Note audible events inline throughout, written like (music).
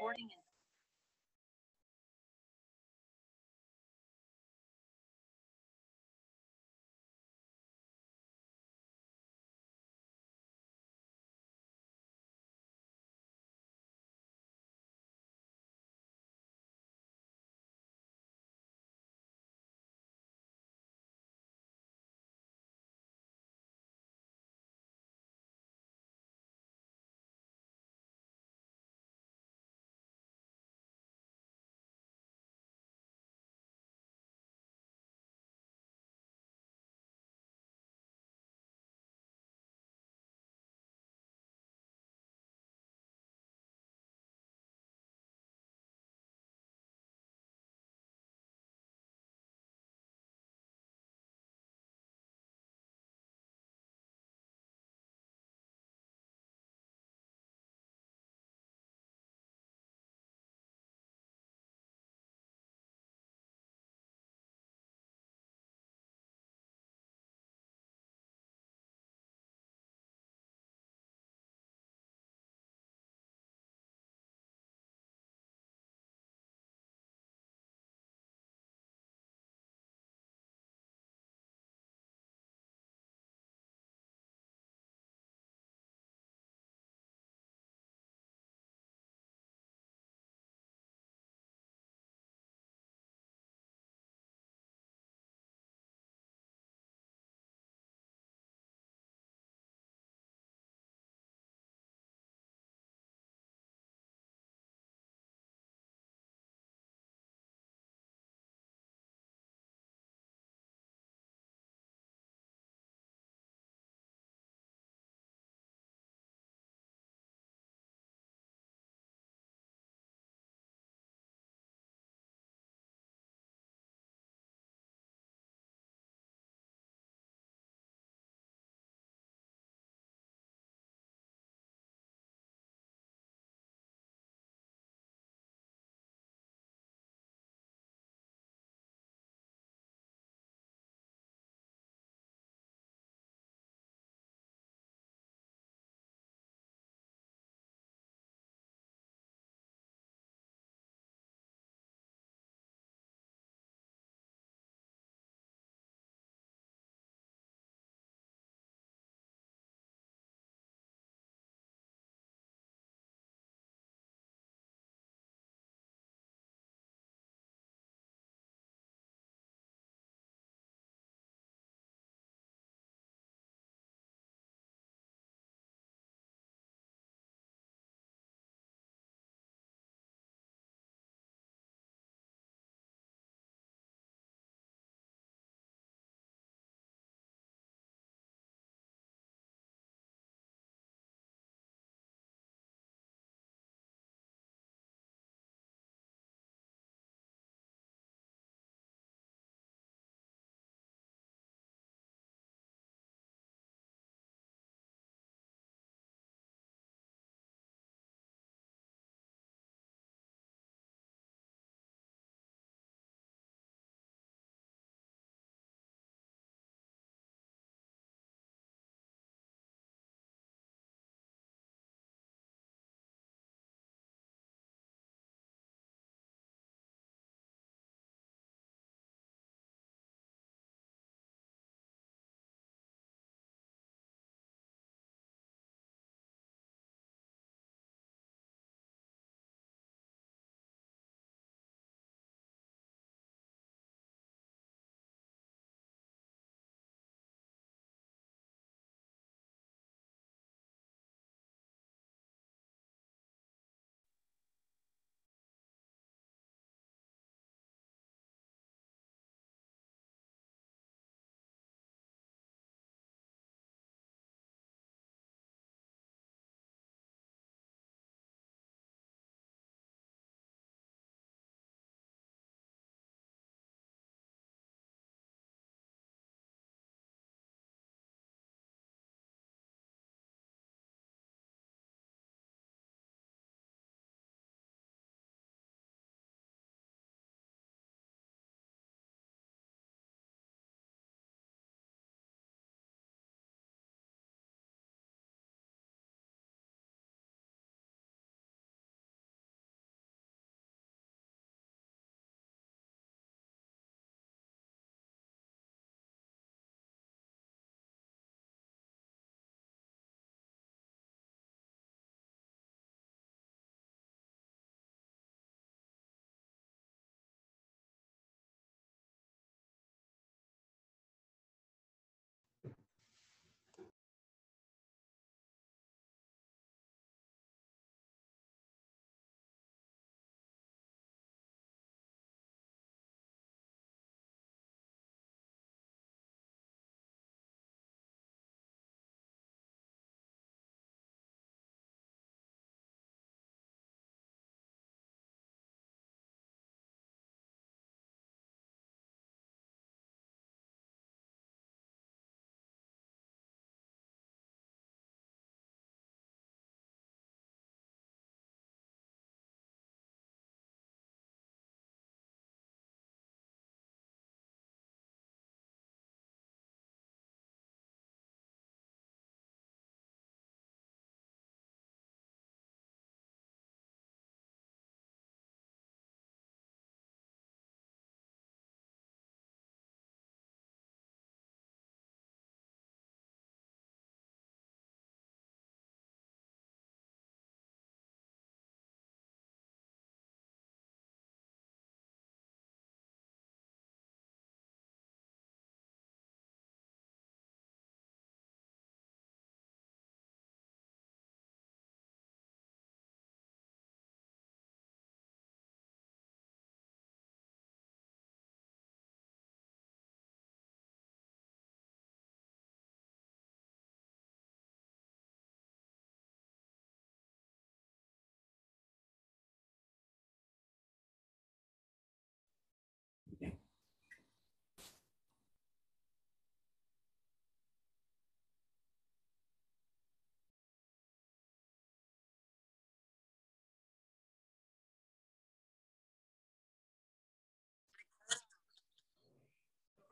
Recording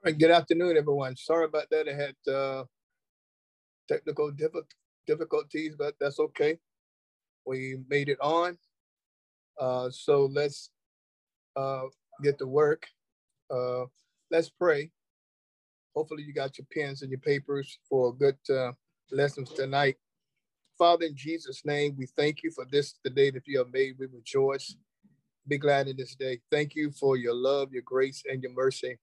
good afternoon, everyone. Sorry about that. I had uh, technical difficulties, but that's okay. We made it on. Uh, so let's uh, get to work. Uh, let's pray. Hopefully, you got your pens and your papers for good uh, lessons tonight. Father, in Jesus' name, we thank you for this, the day that you have made. We rejoice. Be glad in this day. Thank you for your love, your grace, and your mercy.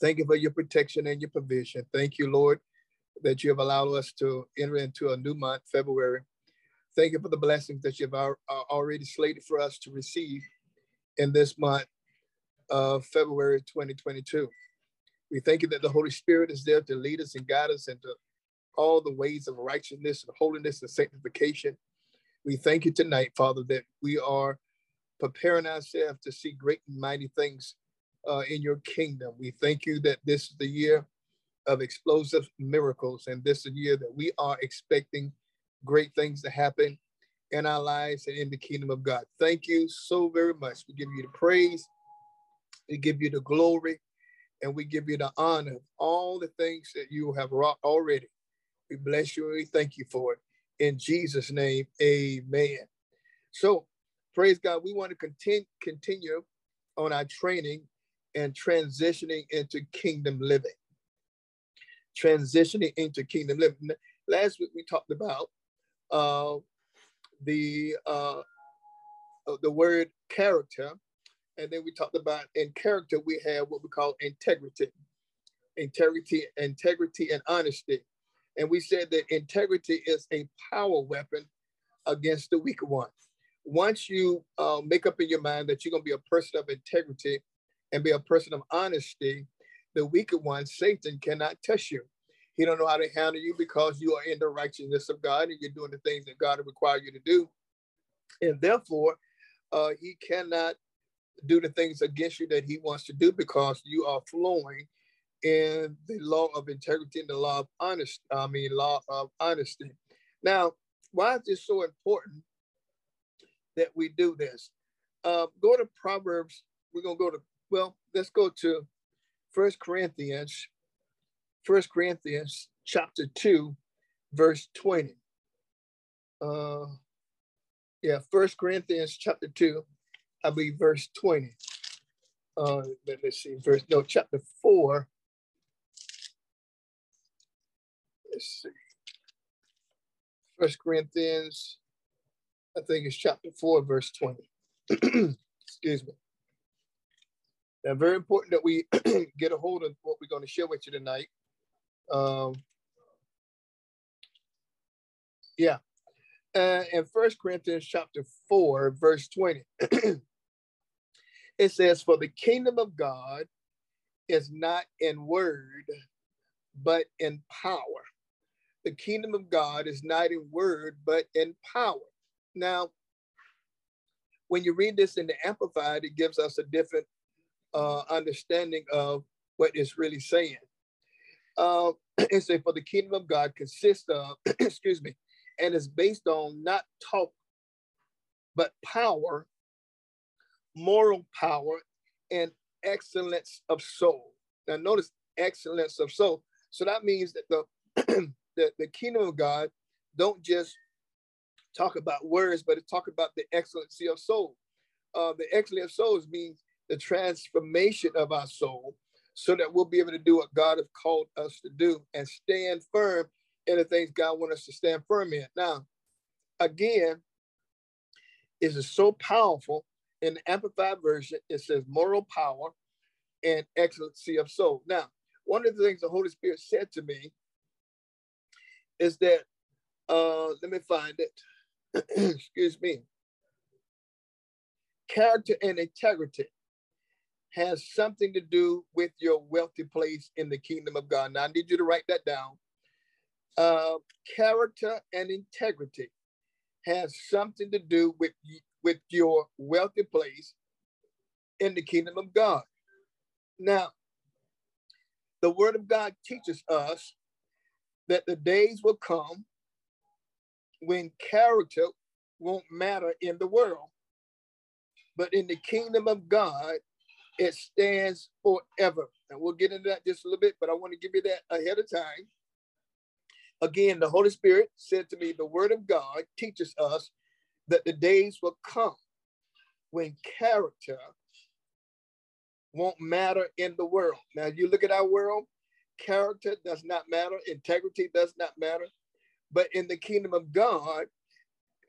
Thank you for your protection and your provision. Thank you, Lord, that you have allowed us to enter into a new month, February. Thank you for the blessings that you've uh, already slated for us to receive in this month of February 2022. We thank you that the Holy Spirit is there to lead us and guide us into all the ways of righteousness and holiness and sanctification. We thank you tonight, Father, that we are preparing ourselves to see great and mighty things uh, in your kingdom. We thank you that this is the year of explosive miracles, and this is a year that we are expecting great things to happen in our lives and in the kingdom of God. Thank you so very much. We give you the praise, we give you the glory, and we give you the honor of all the things that you have wrought already. We bless you and we thank you for it. In Jesus' name, amen. So, praise God. We want to continue, continue on our training and transitioning into kingdom living. Transitioning into kingdom living. Last week we talked about uh, the uh, uh, the word character, and then we talked about in character we have what we call integrity, integrity, integrity, and honesty. And we said that integrity is a power weapon against the weaker one. Once you uh, make up in your mind that you're going to be a person of integrity and be a person of honesty, the weaker one, Satan, cannot touch you. He don't know how to handle you because you are in the righteousness of God and you're doing the things that God requires you to do. And therefore, uh, he cannot do the things against you that he wants to do because you are flowing in the law of integrity and the law of honesty. I mean, law of honesty. Now, why is this so important that we do this? Uh, go to Proverbs. We're gonna go to well, let's go to First Corinthians, First Corinthians chapter 2, verse 20. Uh, yeah, First Corinthians chapter 2, I believe verse 20. Uh, let me see, verse, no, chapter 4. Let's see. First Corinthians, I think it's chapter 4, verse 20. (clears throat) Excuse me. Now, very important that we (clears throat) get a hold of what we're going to share with you tonight. Um, yeah. Uh, in First Corinthians chapter 4, verse 20, (clears throat) it says, For the kingdom of God is not in word, but in power. The kingdom of God is not in word, but in power. Now, when you read this in the Amplified, it gives us a different uh, understanding of what it's really saying. Uh, (clears throat) it says, for the kingdom of God consists of, (clears throat) excuse me, and is based on not talk, but power, moral power, and excellence of soul. Now, notice excellence of soul. So that means that the, (clears throat) the, the kingdom of God don't just talk about words, but it talk about the excellency of soul. Uh, the excellence of souls means the transformation of our soul so that we'll be able to do what God has called us to do and stand firm in the things God wants us to stand firm in. Now, again, it is so powerful in the Amplified Version, it says moral power and excellency of soul. Now, one of the things the Holy Spirit said to me is that, uh, let me find it. (clears throat) Excuse me. Character and integrity has something to do with your wealthy place in the kingdom of God. Now, I need you to write that down. Uh, character and integrity has something to do with, with your wealthy place in the kingdom of God. Now, the word of God teaches us that the days will come when character won't matter in the world. But in the kingdom of God, it stands forever. And we'll get into that just a little bit, but I want to give you that ahead of time. Again, the Holy Spirit said to me, the word of God teaches us that the days will come when character won't matter in the world. Now, you look at our world, character does not matter, integrity does not matter. But in the kingdom of God,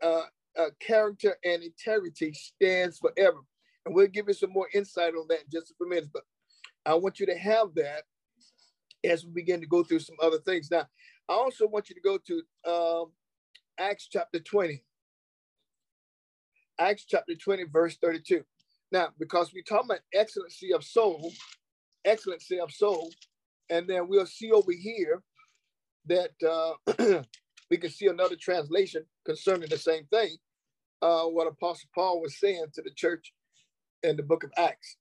uh, uh, character and integrity stands forever. And we'll give you some more insight on that in just a few minutes. But I want you to have that as we begin to go through some other things. Now, I also want you to go to um, Acts chapter 20. Acts chapter 20, verse 32. Now, because we talk about excellency of soul, excellency of soul, and then we'll see over here that uh, (clears throat) we can see another translation concerning the same thing, uh, what Apostle Paul was saying to the church in the book of Acts.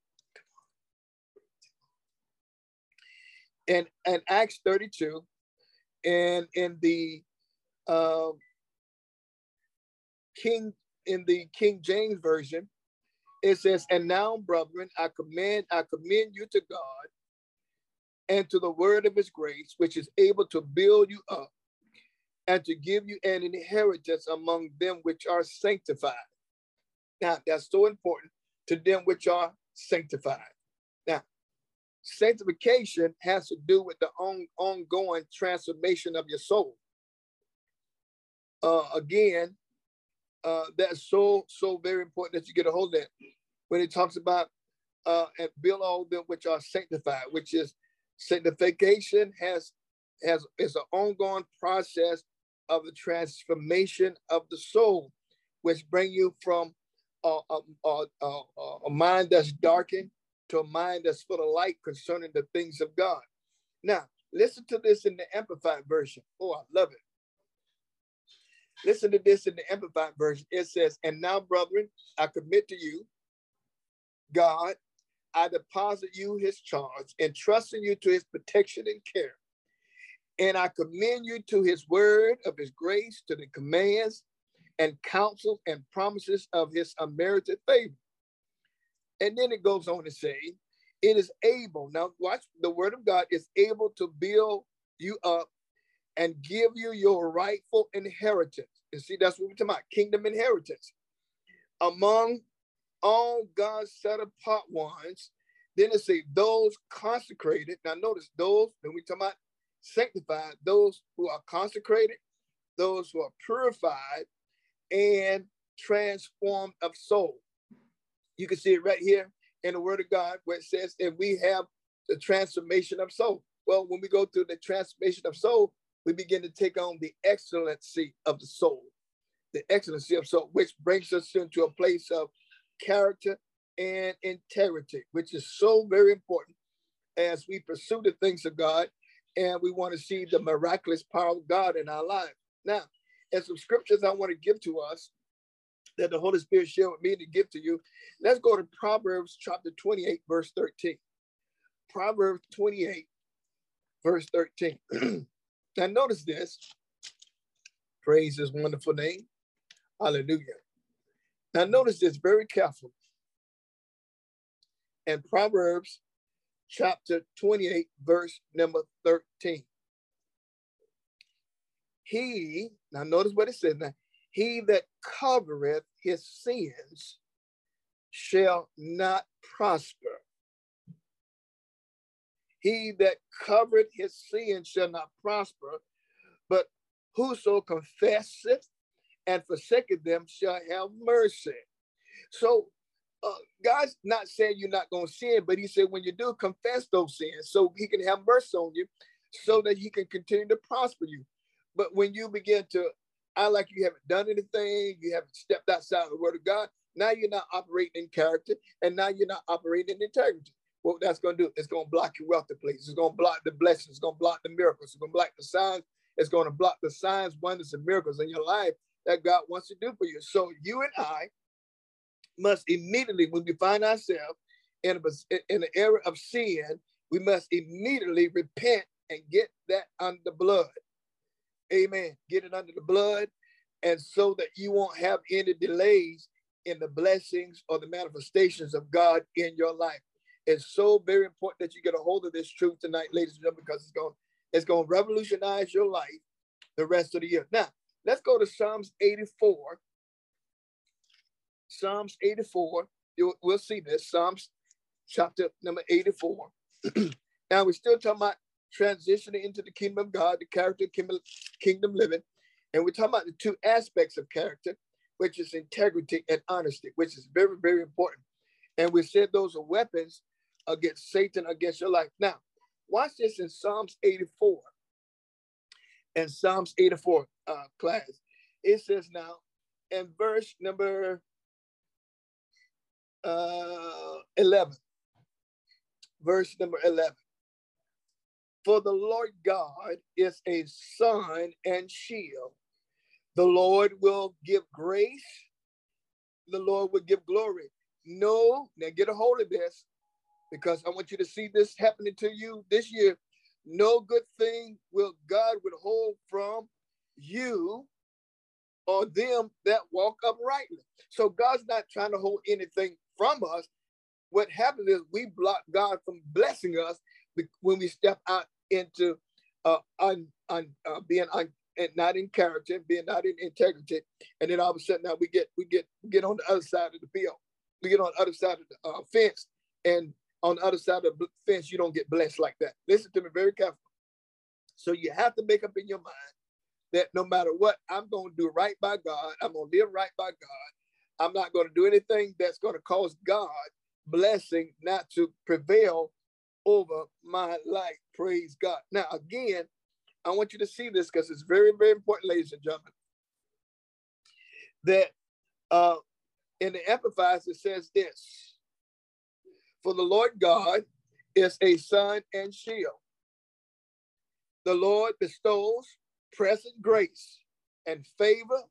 In, in Acts 32, and in the uh, King in the King James version, it says, "And now, brethren, I commend I commend you to God and to the word of His grace, which is able to build you up and to give you an inheritance among them which are sanctified." Now, that's so important to them which are sanctified. Now, sanctification has to do with the on, ongoing transformation of your soul. Uh, again, uh, that's so so very important that you get a hold of that. When it talks about uh, and build all them which are sanctified, which is sanctification has has is an ongoing process of the transformation of the soul, which bring you from a, a, a, a mind that's darkened to a mind that's full of light concerning the things of God. Now, listen to this in the Amplified Version. Oh, I love it. Listen to this in the Amplified Version. It says, And now, brethren, I commit to you, God, I deposit you his charge, entrusting you to his protection and care. And I commend you to his word of his grace, to the commands and counsel and promises of his unmerited favor. And then it goes on to say, it is able, now watch the word of God is able to build you up and give you your rightful inheritance. And see, that's what we're talking about kingdom inheritance among all God's set apart ones. Then it say those consecrated. Now notice those, when we talk about sanctified, those who are consecrated, those who are purified, and transformed of soul. You can see it right here in the Word of God where it says, and we have the transformation of soul. Well, when we go through the transformation of soul, we begin to take on the excellency of the soul, the excellency of soul, which brings us into a place of character and integrity, which is so very important as we pursue the things of God and we want to see the miraculous power of God in our lives. Now, and some scriptures I want to give to us that the Holy Spirit shared with me to give to you. Let's go to Proverbs chapter 28, verse 13. Proverbs 28, verse 13. (clears throat) now, notice this. Praise his wonderful name. Hallelujah. Now, notice this very carefully. In Proverbs chapter 28, verse number 13. He, now notice what it says now, he that covereth his sins shall not prosper. He that covereth his sins shall not prosper, but whoso confesseth and forsaketh them shall have mercy. So uh, God's not saying you're not going to sin, but he said when you do, confess those sins so he can have mercy on you so that he can continue to prosper you. But when you begin to act like you haven't done anything, you haven't stepped outside the word of God, now you're not operating in character, and now you're not operating in integrity. What that's going to do, it's going to block your wealthy place. It's going to block the blessings. It's going to block the miracles. It's going to block the signs. It's going to block the signs, wonders, and miracles in your life that God wants to do for you. So you and I must immediately, when we find ourselves in, a, in an era of sin, we must immediately repent and get that under blood. Amen. Get it under the blood. And so that you won't have any delays in the blessings or the manifestations of God in your life. It's so very important that you get a hold of this truth tonight, ladies and gentlemen, because it's going it's going to revolutionize your life the rest of the year. Now, let's go to Psalms 84. Psalms 84. You, we'll see this. Psalms chapter number 84. (clears throat) now, we're still talking about transitioning into the kingdom of God, the character kingdom, kingdom living. And we're talking about the two aspects of character, which is integrity and honesty, which is very, very important. And we said those are weapons against Satan, against your life. Now, watch this in Psalms 84. In Psalms 84 uh, class, it says now in verse number uh, 11, verse number 11. For the Lord God is a sun and shield. The Lord will give grace. The Lord will give glory. No, now get a hold of this because I want you to see this happening to you this year. No good thing will God withhold from you or them that walk uprightly. So God's not trying to hold anything from us. What happens is we block God from blessing us when we step out into uh, un, un, uh, being un, not in character, being not in integrity, and then all of a sudden now we get we get we get on the other side of the field, we get on the other side of the uh, fence, and on the other side of the fence, you don't get blessed like that. Listen to me very carefully. So you have to make up in your mind that no matter what, I'm going to do right by God. I'm going to live right by God. I'm not going to do anything that's going to cause God blessing not to prevail over my life. Praise God. Now, again, I want you to see this because it's very, very important, ladies and gentlemen, that uh, in the Amplified, it says this for the Lord God is a sun and shield. The Lord bestows present grace and favor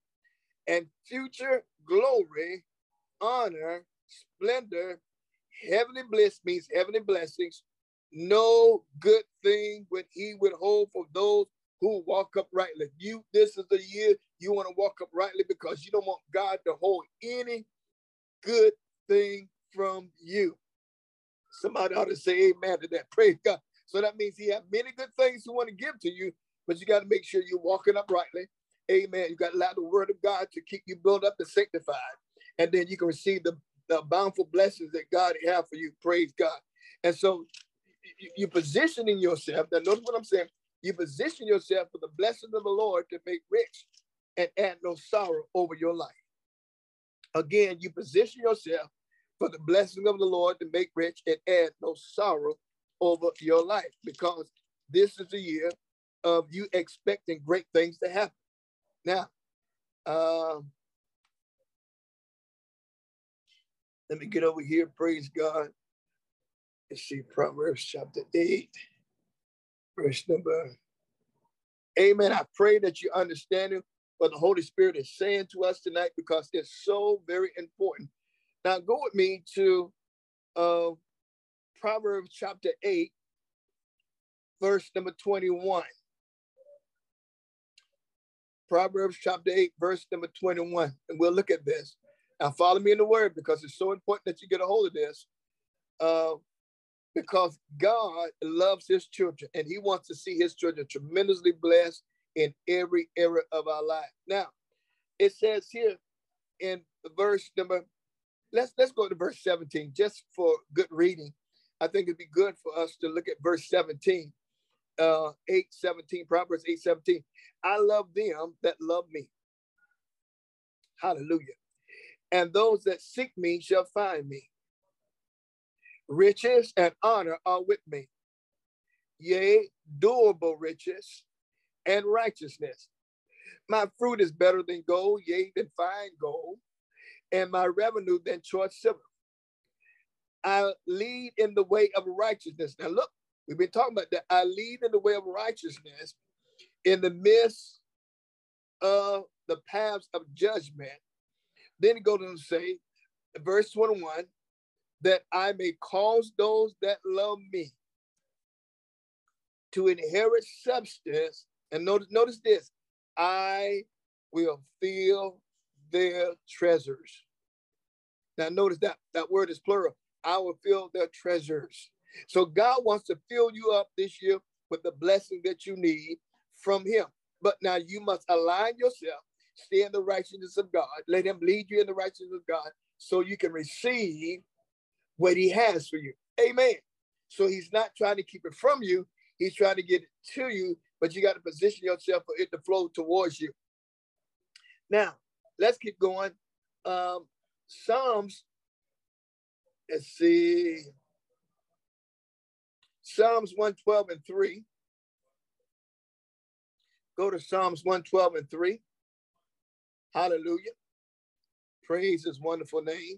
and future glory, honor, splendor, heavenly bliss means heavenly blessings. No good thing would he withhold for those who walk uprightly. You, this is the year you want to walk uprightly because you don't want God to hold any good thing from you. Somebody ought to say amen to that. (laughs) Praise God. So that means he has many good things he want to give to you, but you got to make sure you're walking uprightly. Amen. You got to allow the word of God to keep you built up and sanctified. And then you can receive the, the bountiful blessings that God has for you. Praise God. And so you're positioning yourself. Now, notice what I'm saying. You position yourself for the blessings of the Lord to make rich and add no sorrow over your life. Again, you position yourself for the blessing of the Lord to make rich and add no sorrow over your life because this is a year of you expecting great things to happen. Now, um, let me get over here. Praise God. Let's see, Proverbs chapter 8, verse number. Amen. I pray that you understand what the Holy Spirit is saying to us tonight because it's so very important now go with me to uh, Proverbs chapter 8, verse number 21. Proverbs chapter 8, verse number 21. And we'll look at this. Now follow me in the word because it's so important that you get a hold of this. Uh, because God loves his children and he wants to see his children tremendously blessed in every area of our life. Now, it says here in verse number let's let's go to verse 17 just for good reading. I think it'd be good for us to look at verse 17. Uh 8 17, Proverbs 8 17. I love them that love me. Hallelujah. And those that seek me shall find me. Riches and honor are with me. Yea, durable riches and righteousness. My fruit is better than gold, yea, than fine gold and my revenue than choice silver. I lead in the way of righteousness. Now, look, we've been talking about that. I lead in the way of righteousness in the midst of the paths of judgment. Then it goes on to say, verse 21, that I may cause those that love me to inherit substance. And notice, notice this I will fill their treasures. Now notice that that word is plural. I will fill their treasures. So God wants to fill you up this year with the blessing that you need from Him. But now you must align yourself, stay in the righteousness of God, let Him lead you in the righteousness of God so you can receive what He has for you. Amen. So He's not trying to keep it from you, He's trying to get it to you, but you got to position yourself for it to flow towards you. Now, let's keep going. Um, Psalms, let's see. Psalms 112 and 3. Go to Psalms 112 and 3. Hallelujah. Praise his wonderful name.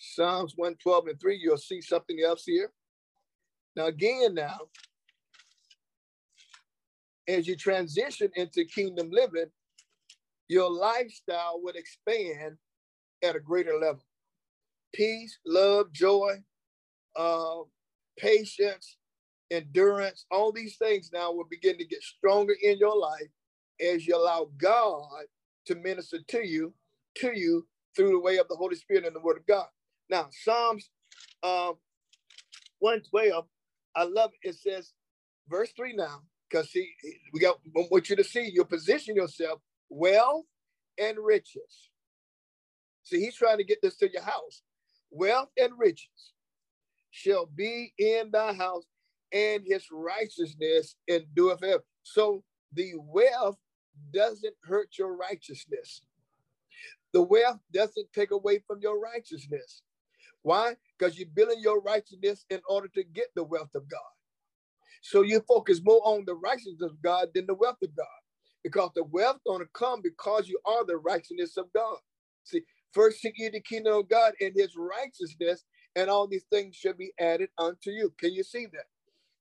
Psalms 112 and 3. You'll see something else here. Now, again, now, as you transition into kingdom living, your lifestyle would expand at a greater level. Peace, love, joy, uh, patience, endurance, all these things now will begin to get stronger in your life as you allow God to minister to you, to you through the way of the Holy Spirit and the Word of God. Now, Psalms um, 112, I love it. It says, verse 3 now, because see, we got I want you to see you position yourself wealth and riches. See, he's trying to get this to your house. Wealth and riches shall be in thy house, and his righteousness endureth forever. So the wealth doesn't hurt your righteousness. The wealth doesn't take away from your righteousness. Why? Because you're building your righteousness in order to get the wealth of God. So you focus more on the righteousness of God than the wealth of God. Because the wealth gonna come because you are the righteousness of God. See, first seek ye the kingdom of God and his righteousness, and all these things shall be added unto you. Can you see that?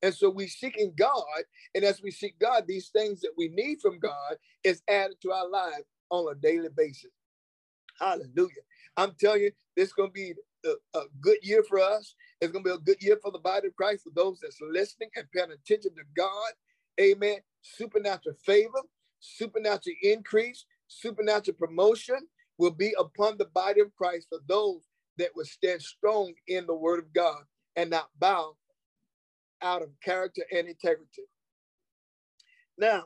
And so we seek in God, and as we seek God, these things that we need from God is added to our lives on a daily basis. Hallelujah. I'm telling you, this is going to be a, a, good year for us. It's going to be a good year for the body of Christ, for those that's listening and paying attention to God. Amen. Supernatural favor, supernatural increase, supernatural promotion will be upon the body of Christ for those that will stand strong in the word of God and not bow out of character and integrity. Now,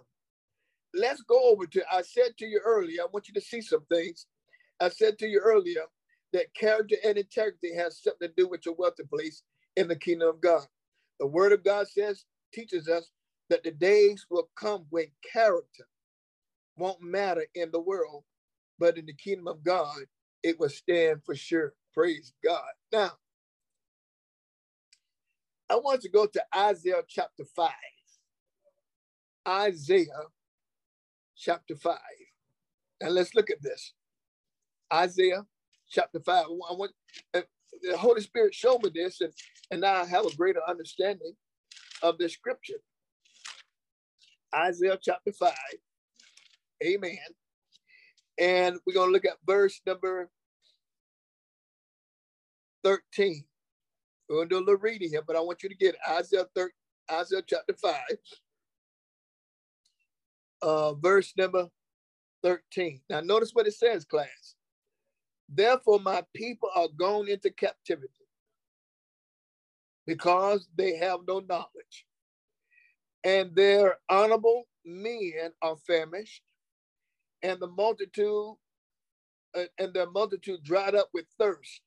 let's go over to, I said to you earlier, I want you to see some things. I said to you earlier that character and integrity has something to do with your wealthy place in the kingdom of God. The word of God says, teaches us that the days will come when character won't matter in the world, but in the kingdom of God, it will stand for sure. Praise God. Now, I want to go to Isaiah chapter 5. Isaiah chapter 5. And let's look at this. Isaiah chapter 5. I want the Holy Spirit showed me this, and, and now I have a greater understanding of the scripture. Isaiah chapter 5. Amen. And we're going to look at verse number 13. We're going to do a little reading here, but I want you to get Isaiah, 13, Isaiah chapter 5, uh, verse number 13. Now, notice what it says, class. Therefore, my people are gone into captivity because they have no knowledge, and their honorable men are famished, and the multitude and their multitude dried up with thirst.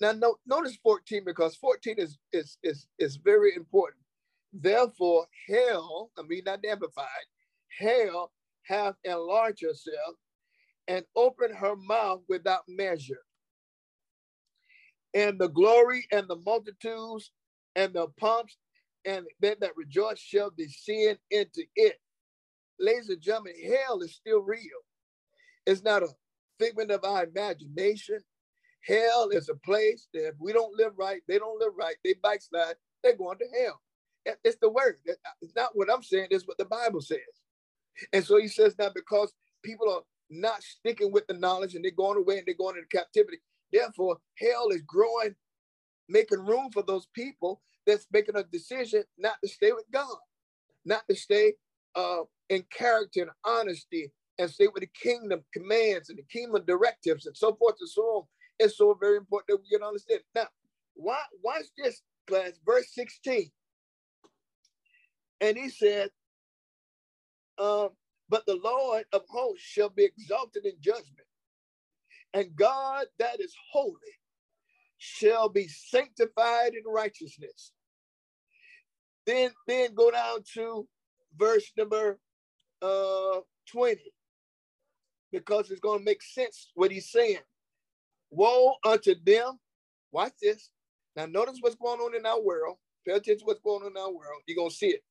Now, no, notice 14 because 14 is, is, is, is very important. Therefore, hell, I mean, not amplified, hell hath enlarged herself and opened her mouth without measure. And the glory and the multitudes and the pumps and them that rejoice shall descend into it. Ladies and gentlemen, hell is still real. It's not a figment of our imagination. Hell is a place that if we don't live right, they don't live right, they backslide, they're going to hell. It's the word. Uh, it's not what I'm saying, it's what the Bible says. And so he says now because people are not sticking with the knowledge and they're going away and they're going into captivity, therefore hell is growing, making room for those people that's making a decision not to stay with God, not to stay uh, in character and honesty and stay with the kingdom commands and the kingdom directives and so forth and so on It's so very important that we can understand. Now, why, watch this, class, verse 16. And he said, um, but the Lord of hosts shall be exalted in judgment, and God that is holy shall be sanctified in righteousness. Then, then go down to verse number uh, 20, because it's going to make sense what he's saying. Woe unto them, watch this. Now, notice what's going on in our world. Pay attention to what's going on in our world. You're going to see it.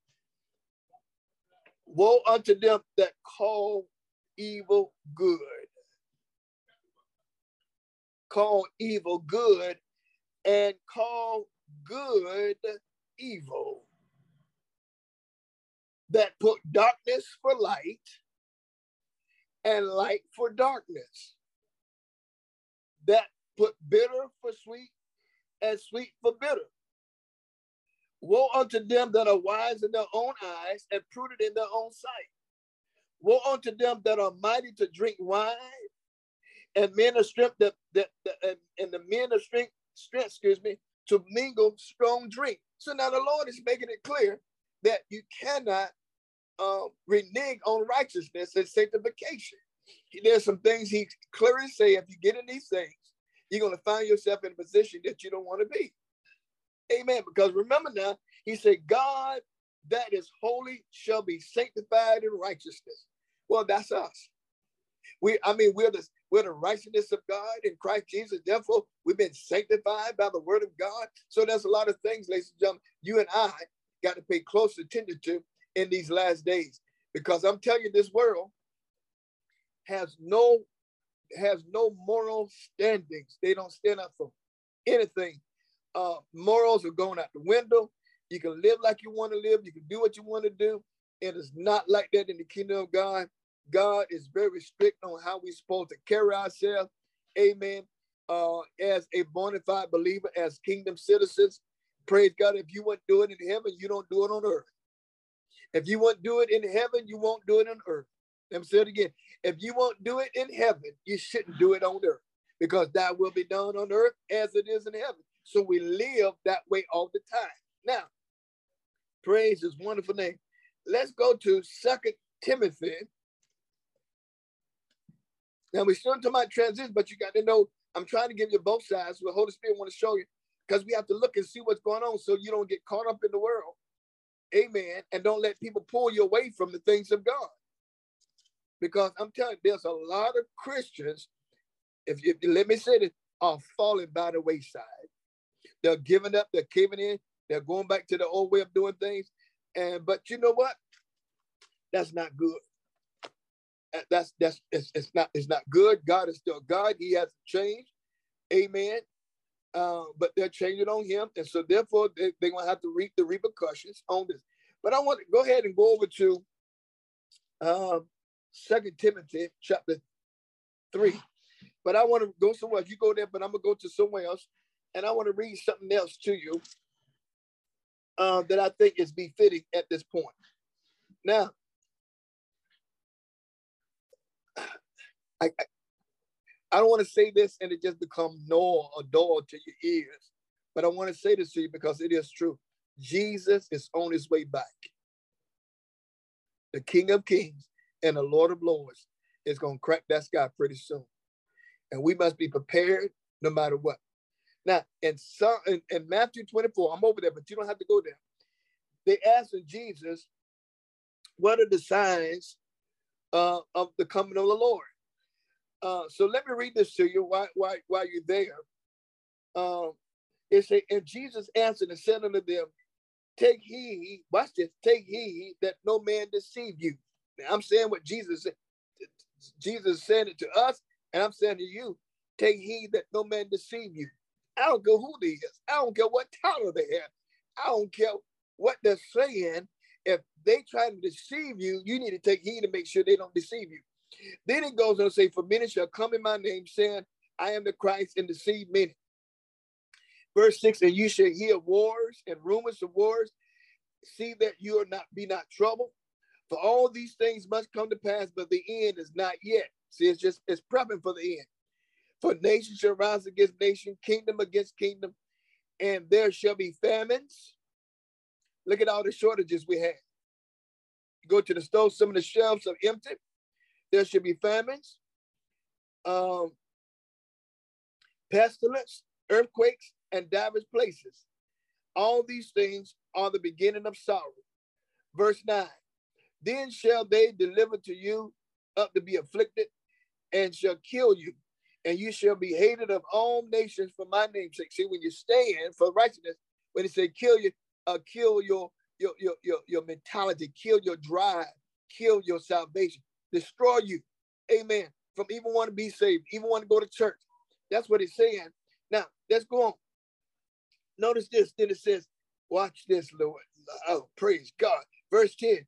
Woe unto them that call evil good. Call evil good and call good evil. That put darkness for light and light for darkness. That put bitter for sweet and sweet for bitter. Woe unto them that are wise in their own eyes and prudent in their own sight. Woe unto them that are mighty to drink wine, and men of strength that, that, that and, and the men of strength, strength, excuse me, to mingle strong drink. So now the Lord is making it clear that you cannot um, renege on righteousness and sanctification. There's some things he clearly say if you get in these things, you're going to find yourself in a position that you don't want to be. Amen. Because remember now, he said, God that is holy shall be sanctified in righteousness. Well, that's us. We, I mean, we're the we're the righteousness of God in Christ Jesus. Therefore, we've been sanctified by the word of God. So there's a lot of things, ladies and gentlemen, you and I got to pay close attention to in these last days. Because I'm telling you, this world has no has no moral standings. They don't stand up for anything uh, morals are going out the window. You can live like you want to live. You can do what you want to do. It is not like that in the kingdom of God. God is very strict on how we're supposed to carry ourselves. Amen. Uh, as a bona fide believer, as kingdom citizens, praise God. If you want to do it in heaven, you don't do it on earth. If you want to do it in heaven, you won't do it on earth. Let me say it again. If you won't do it in heaven, you shouldn't do it on earth because that will be done on earth as it is in heaven. So we live that way all the time. Now, praise his wonderful name. Let's go to Second Timothy. Now we're still talking about transition, but you got to know I'm trying to give you both sides. The Holy Spirit want to show you because we have to look and see what's going on so you don't get caught up in the world. Amen. And don't let people pull you away from the things of God. Because I'm telling you, there's a lot of Christians, if you let me say this, are falling by the wayside. They're giving up, they're caving in, they're going back to the old way of doing things. And but you know what? That's not good. That's that's it's, it's not it's not good. God is still God. He hasn't changed. Amen. Uh, but they're changing on him, and so therefore they, they're gonna have to reap the repercussions on this. But I want to go ahead and go over to um, Second Timothy chapter three. But I want to go somewhere. You go there, but I'm gonna go to somewhere else. And I want to read something else to you uh, that I think is befitting at this point. Now, I, I, I don't want to say this and it just become no or dull to your ears, but I want to say this to you because it is true. Jesus is on his way back. The King of Kings and the Lord of Lords is going to crack that sky pretty soon. And we must be prepared no matter what. Now, in, some, in, in Matthew 24, I'm over there, but you don't have to go there. They asked Jesus, what are the signs uh, of the coming of the Lord? Uh, so let me read this to you while, while, while you're there. Um, it says, and Jesus answered and said unto them, Take heed, watch this, take heed that no man deceive you. Now, I'm saying what Jesus said. Jesus said it to us, and I'm saying to you, take heed that no man deceive you. I don't care who they is. I don't care what title they have. I don't care what they're saying. If they try to deceive you, you need to take heed to make sure they don't deceive you. Then it goes on to say, For many shall come in my name, saying, I am the Christ, and deceive many. Verse 6, and you shall hear wars and rumors of wars. See that you are not be not troubled. For all these things must come to pass, but the end is not yet. See, it's just it's prepping for the end. For nation shall rise against nation, kingdom against kingdom, and there shall be famines. Look at all the shortages we have. go to the store, some of the shelves are empty. There should be famines, um, pestilence, earthquakes, and divers places. All these things are the beginning of sorrow. Verse 9 Then shall they deliver to you up to be afflicted and shall kill you, and you shall be hated of all nations for my name's sake. See, when you stand for righteousness, when they say kill you, uh, kill your, your your your your mentality, kill your drive, kill your salvation, destroy you. Amen. From even want to be saved, even want to go to church. That's what it's saying. Now let's go on. Notice this. Then it says, "Watch this, Lord." Oh, praise God. Verse ten.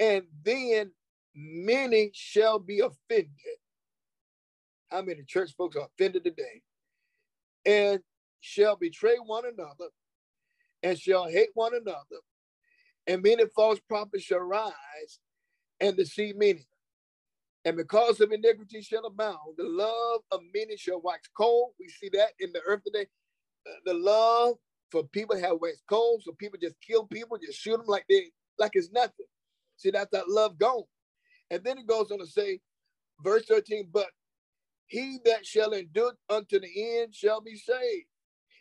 And then many shall be offended. How many church folks are offended today? And shall betray one another, and shall hate one another, and many false prophets shall rise and deceive many. And because of iniquity shall abound, the love of many shall wax cold. We see that in the earth today. Uh, the love for people have waxed cold, so people just kill people, just shoot them like they like it's nothing. See, that's that love gone. And then it goes on to say, verse 13, but he that shall endure unto the end shall be saved.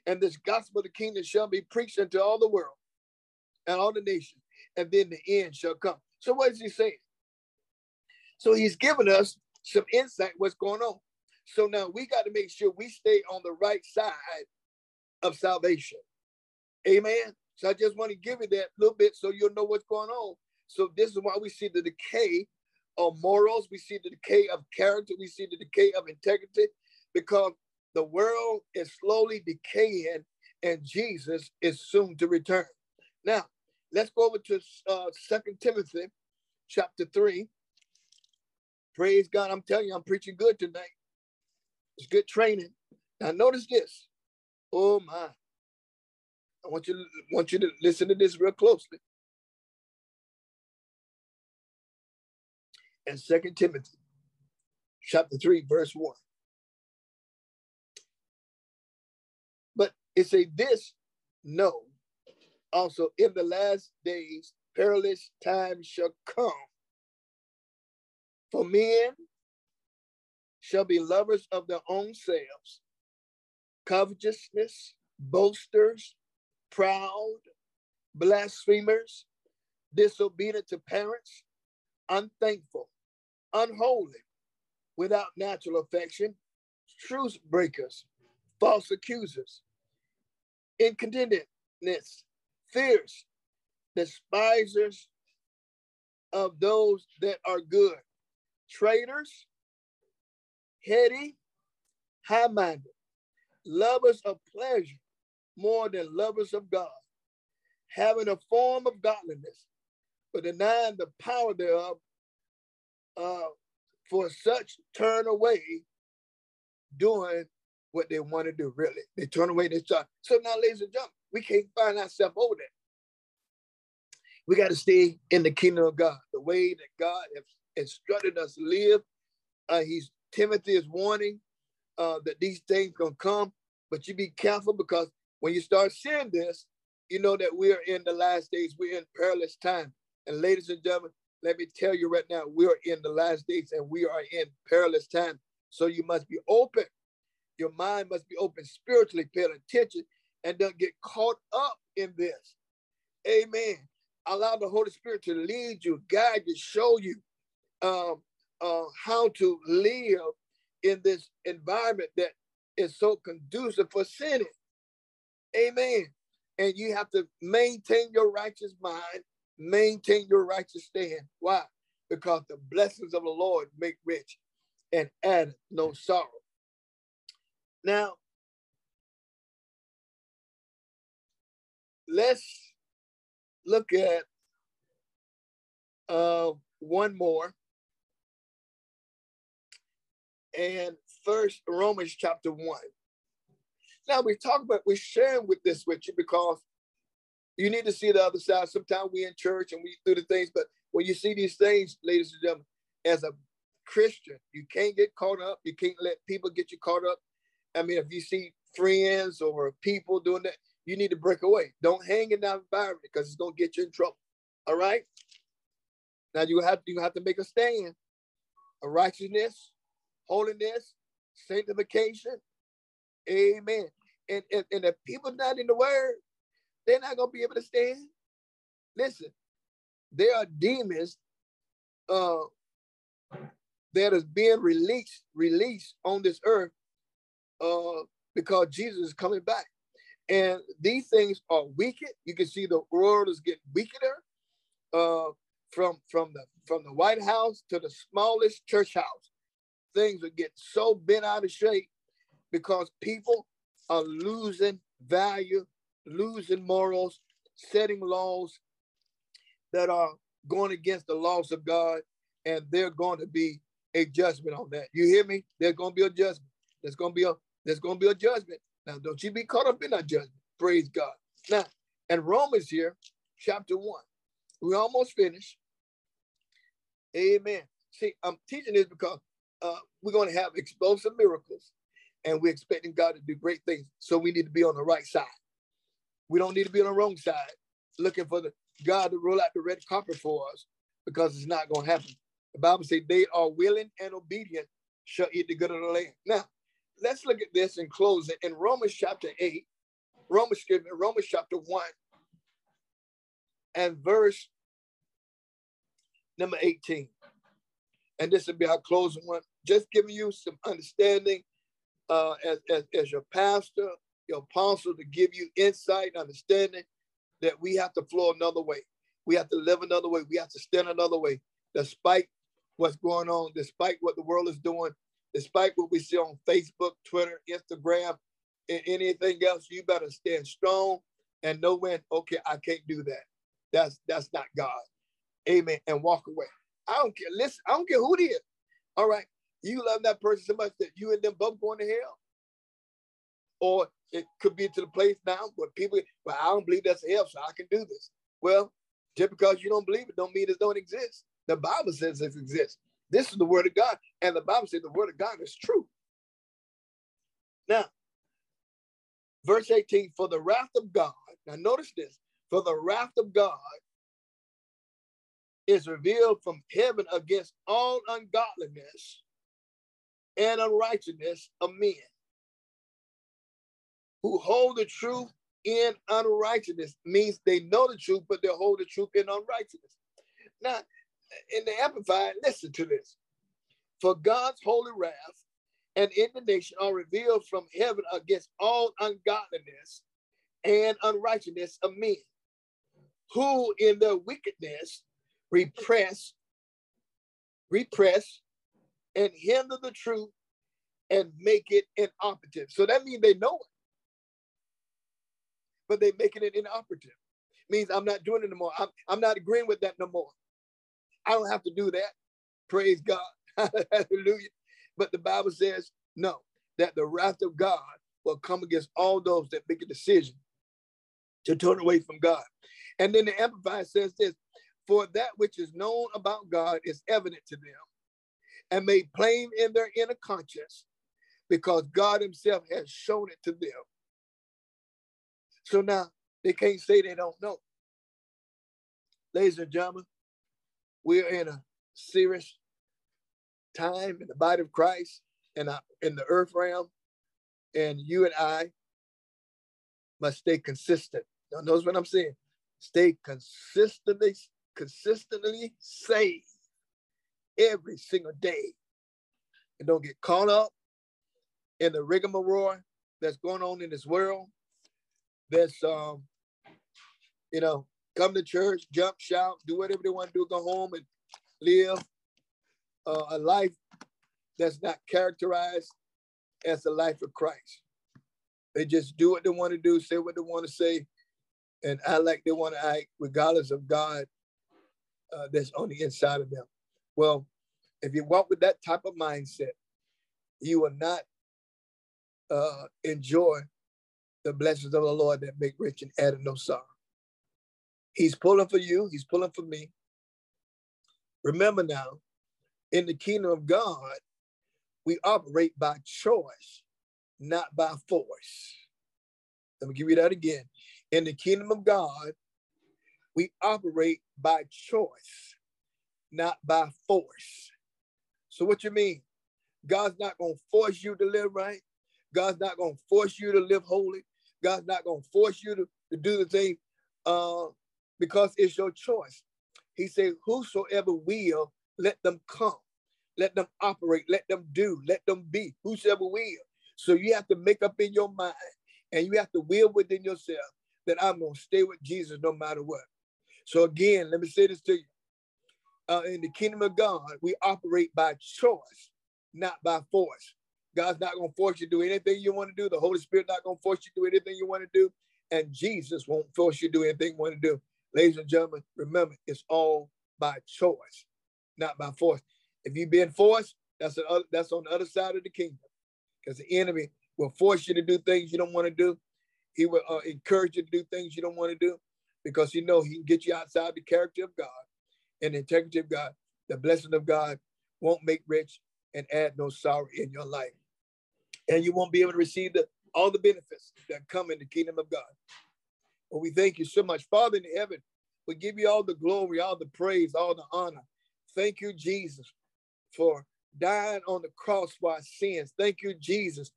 And this gospel of the kingdom shall be preached unto all the world and all the nations, and then the end shall come. So what is he saying? So he's given us some insight what's going on. So now we got to make sure we stay on the right side of salvation. Amen. So I just want to give you that little bit so you'll know what's going on. So this is why we see the decay of morals, we see the decay of character, we see the decay of integrity, because the world is slowly decaying and Jesus is soon to return. Now, let's go over to uh, 2 Timothy chapter 3. Praise God. I'm telling you, I'm preaching good tonight. It's good training. Now, notice this. Oh, my. I want you, want you to listen to this real closely. And Second Timothy chapter 3, verse 1. But it say this, no, also in the last days perilous times shall come. For men shall be lovers of their own selves, covetousness, boasters, proud, blasphemers, disobedient to parents, unthankful, unholy, without natural affection, truce breakers, false accusers, incontinentness, fierce, despisers of those that are good, traitors, heady, high minded, lovers of pleasure more than lovers of God, having a form of godliness, but denying the power thereof, uh, for such turn away doing what they want to do, really. They turn away, they start. So now, ladies and gentlemen, we can't find ourselves over there. We got to stay in the kingdom of God, the way that God has instructed us to live. Uh, he's Timothy is warning uh, that these things gonna come, but you be careful because when you start seeing this, you know that we are in the last days. We're in perilous time. And ladies and gentlemen, let me tell you right now, we are in the last days and we are in perilous times. So you must be open. Your mind must be open spiritually, pay attention, and don't get caught up in this. Amen. Allow the Holy Spirit to lead you, guide you, show you um, uh, how to live in this environment that is so conducive for sinning. Amen. And you have to maintain your righteous mind maintain your righteous stand. Why? Because the blessings of the Lord make rich and add no sorrow. Now, let's look at uh, one more. And first, Romans chapter 1. Now, we talk about, we're sharing with this with you because you need to see the other side. Sometimes we in church and we do the things, but when you see these things, ladies and gentlemen, as a Christian. You can't get caught up. You can't let people get you caught up. I mean, if you see friends or people doing that, you need to break away. Don't hang in that environment because it's gonna get you in trouble. All right. Now you have you have to make a stand. A righteousness, holiness, sanctification. Amen. And, and, and if people not in the word, they're not gonna be able to stand. Listen, there are demons uh, that is being released, released on this earth uh, because Jesus is coming back. And these things are wicked. You can see the world is getting weaker uh, from, from, the, from the White House to the smallest church house. Things are getting so bent out of shape because people are losing value, losing morals, setting laws that are going against the laws of God, and there's going to be a judgment on that. You hear me? There's going to be a judgment. There's going to be a there's going to be a judgment. Now, don't you be caught up in that judgment. Praise God. Now, and Romans here, chapter one. We almost finished. Amen. See, I'm teaching this because uh, we're going to have explosive miracles, and we're expecting God to do great things. So we need to be on the right side. We don't need to be on the wrong side, looking for the God to roll out the red carpet for us, because it's not going to happen. The Bible says they are willing and obedient shall eat the good of the land. Now, let's look at this in closing. In Romans chapter 8, Romans, excuse me, Romans chapter 1 and verse number 18. And this will be our closing one. Just giving you some understanding uh, as, as, as your pastor, your apostle, to give you insight, and understanding that we have to flow another way. We have to live another way. We have to stand another way, despite what's going on, despite what the world is doing, despite what we see on Facebook, Twitter, Instagram, and anything else, you better stand strong and know when, okay, I can't do that. That's that's not God. Amen. And walk away. I don't care. Listen, I don't care who it is. All right. You love that person so much that you and them both going to hell. Or it could be to the place now where people, well, I don't believe that's hell, so I can do this. Well, just because you don't believe it don't mean it don't exist. The Bible says it exists. This is the word of God. And the Bible says the word of God is true. Now, verse 18, for the wrath of God, now notice this, for the wrath of God is revealed from heaven against all ungodliness and unrighteousness of men who hold the truth in unrighteousness means they know the truth, but they hold the truth in unrighteousness. Now, in the Amplified, listen to this. For God's holy wrath and indignation are revealed from heaven against all ungodliness and unrighteousness of men, who in their wickedness repress, repress, and hinder the truth and make it inoperative. So that means they know it, but they're making it inoperative. Means I'm not doing it anymore. I'm, I'm not agreeing with that no more. I don't have to do that. Praise God. (laughs) Hallelujah. But the Bible says, no, that the wrath of God will come against all those that make a decision to turn away from God. And then the Amplified says this For that which is known about God is evident to them and made plain in their inner conscience because God Himself has shown it to them. So now they can't say they don't know. Ladies and gentlemen, we're in a serious time in the body of Christ and in the earth realm, and you and I must stay consistent. Now, notice what I'm saying. Stay consistently, consistently saved every single day, and don't get caught up in the rigmarole that's going on in this world. That's um, you know, come to church, jump, shout, do whatever they want to do, go home and live uh, a life that's not characterized as the life of Christ. They just do what they want to do, say what they want to say, and act like they want to act, regardless of God uh, that's on the inside of them. Well, if you walk with that type of mindset, you will not uh, enjoy the blessings of the Lord that make rich and add no sorrow. He's pulling for you. He's pulling for me. Remember now, in the kingdom of God, we operate by choice, not by force. Let me give you that again. In the kingdom of God, we operate by choice, not by force. So, what you mean? God's not going to force you to live right. God's not going to force you to live holy. God's not going to force you to, to do the thing uh, because it's your choice. He said, Whosoever will, let them come. Let them operate. Let them do. Let them be. Whosoever will. So you have to make up in your mind and you have to will within yourself that I'm going to stay with Jesus no matter what. So again, let me say this to you. Uh, in the kingdom of God, we operate by choice, not by force. God's not going to force you to do anything you want to do. The Holy Spirit not going to force you to do anything you want to do. And Jesus won't force you to do anything you want to do. Ladies and gentlemen, remember, it's all by choice, not by force. If you've been forced, that's, the other, that's on the other side of the kingdom. Because the enemy will force you to do things you don't want to do. He will uh, encourage you to do things you don't want to do because you know he can get you outside the character of God and the integrity of God. The blessing of God won't make rich and add no sorrow in your life. And you won't be able to receive the, all the benefits that come in the kingdom of God. But we thank you so much. Father in heaven, we give you all the glory, all the praise, all the honor. Thank you, Jesus, for dying on the cross for our sins. Thank you, Jesus,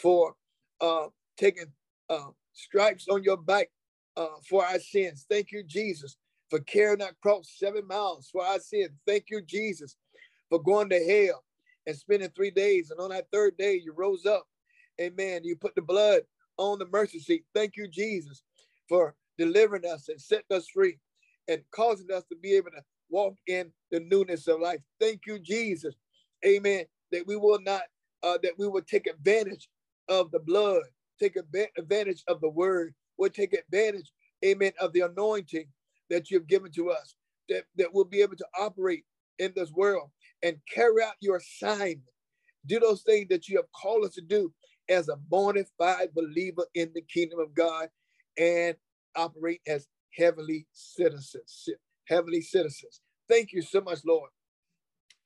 for uh, taking uh, stripes on your back uh, for our sins. Thank you, Jesus, for carrying that cross seven miles for our sins. Thank you, Jesus, for going to hell and spending three days. And on that third day, you rose up. Amen. You put the blood on the mercy seat. Thank you, Jesus, for delivering us and setting us free and causing us to be able to walk in the newness of life. Thank you, Jesus. Amen. That we will not, uh, that we will take advantage of the blood, take advantage of the word, we'll take advantage, amen, of the anointing that you've given to us, that, that we'll be able to operate in this world and carry out your assignment. Do those things that you have called us to do as a bona fide believer in the kingdom of God and operate as heavenly citizens. Heavenly citizens. Thank you so much, Lord.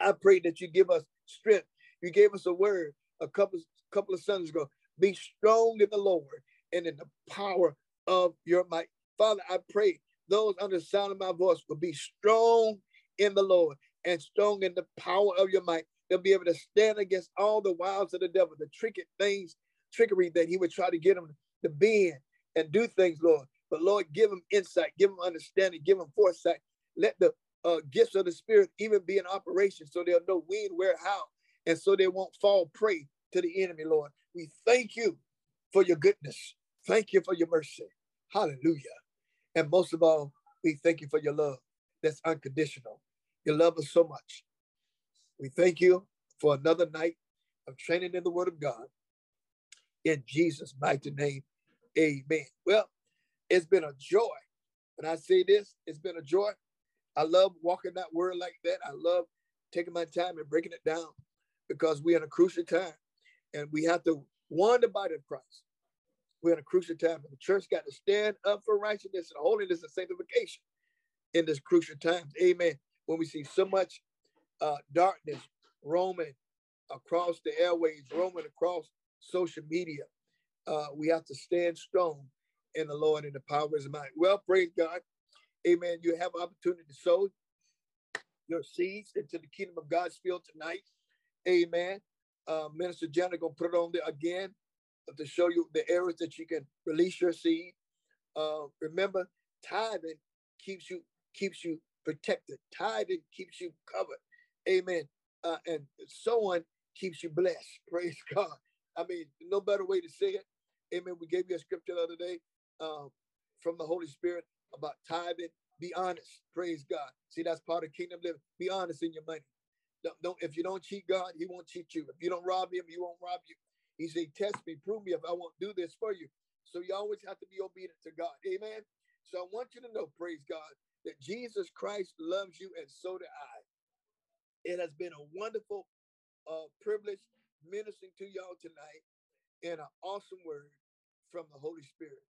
I pray that you give us strength. You gave us a word a couple couple of Sundays ago. Be strong in the Lord and in the power of your might. Father, I pray those under the sound of my voice will be strong in the Lord and strong in the power of your might. They'll be able to stand against all the wiles of the devil, the tricky things, trickery that he would try to get them to bend and do things, Lord. But Lord, give them insight, give them understanding, give them foresight. Let the uh, gifts of the Spirit even be in operation so they'll know when, where, how, and so they won't fall prey to the enemy, Lord. We thank you for your goodness. Thank you for your mercy. Hallelujah. And most of all, we thank you for your love that's unconditional. You love us so much. We thank you for another night of training in the Word of God. In Jesus' mighty name, amen. Well, it's been a joy. When I say this, it's been a joy. I love walking that word like that. I love taking my time and breaking it down because we're in a crucial time and we have to warn the body of Christ. We're in a crucial time. And the church got to stand up for righteousness and holiness and sanctification in this crucial times. Amen. When we see so much uh, darkness roaming across the airways, roaming across social media, uh, we have to stand strong in the Lord and the power of his might. Well, praise God. Amen. You have opportunity to sow your seeds into the kingdom of God's field tonight. Amen. Uh, Minister Jenna gonna put it on there again to show you the areas that you can release your seed. Uh, remember, tithing keeps you keeps you protected. Tithing keeps you covered. Amen. Uh, and sowing keeps you blessed. (laughs) Praise God. I mean, no better way to say it. Amen. We gave you a scripture the other day um, from the Holy Spirit about tithing. Be honest. Praise God. See, that's part of kingdom living. Be honest in your money. Don't, don't if you don't cheat God, He won't cheat you. If you don't rob Him, He won't rob you. He said, "Test me, prove me if I won't do this for you." So you always have to be obedient to God. Amen. So I want you to know, praise God, that Jesus Christ loves you, and so do I. It has been a wonderful uh, privilege ministering to y'all tonight in an awesome word from the Holy Spirit.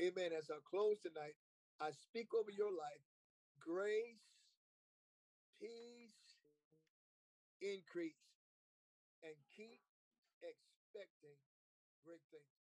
Amen. As I close tonight, I speak over your life grace, peace, increase and keep expecting great things.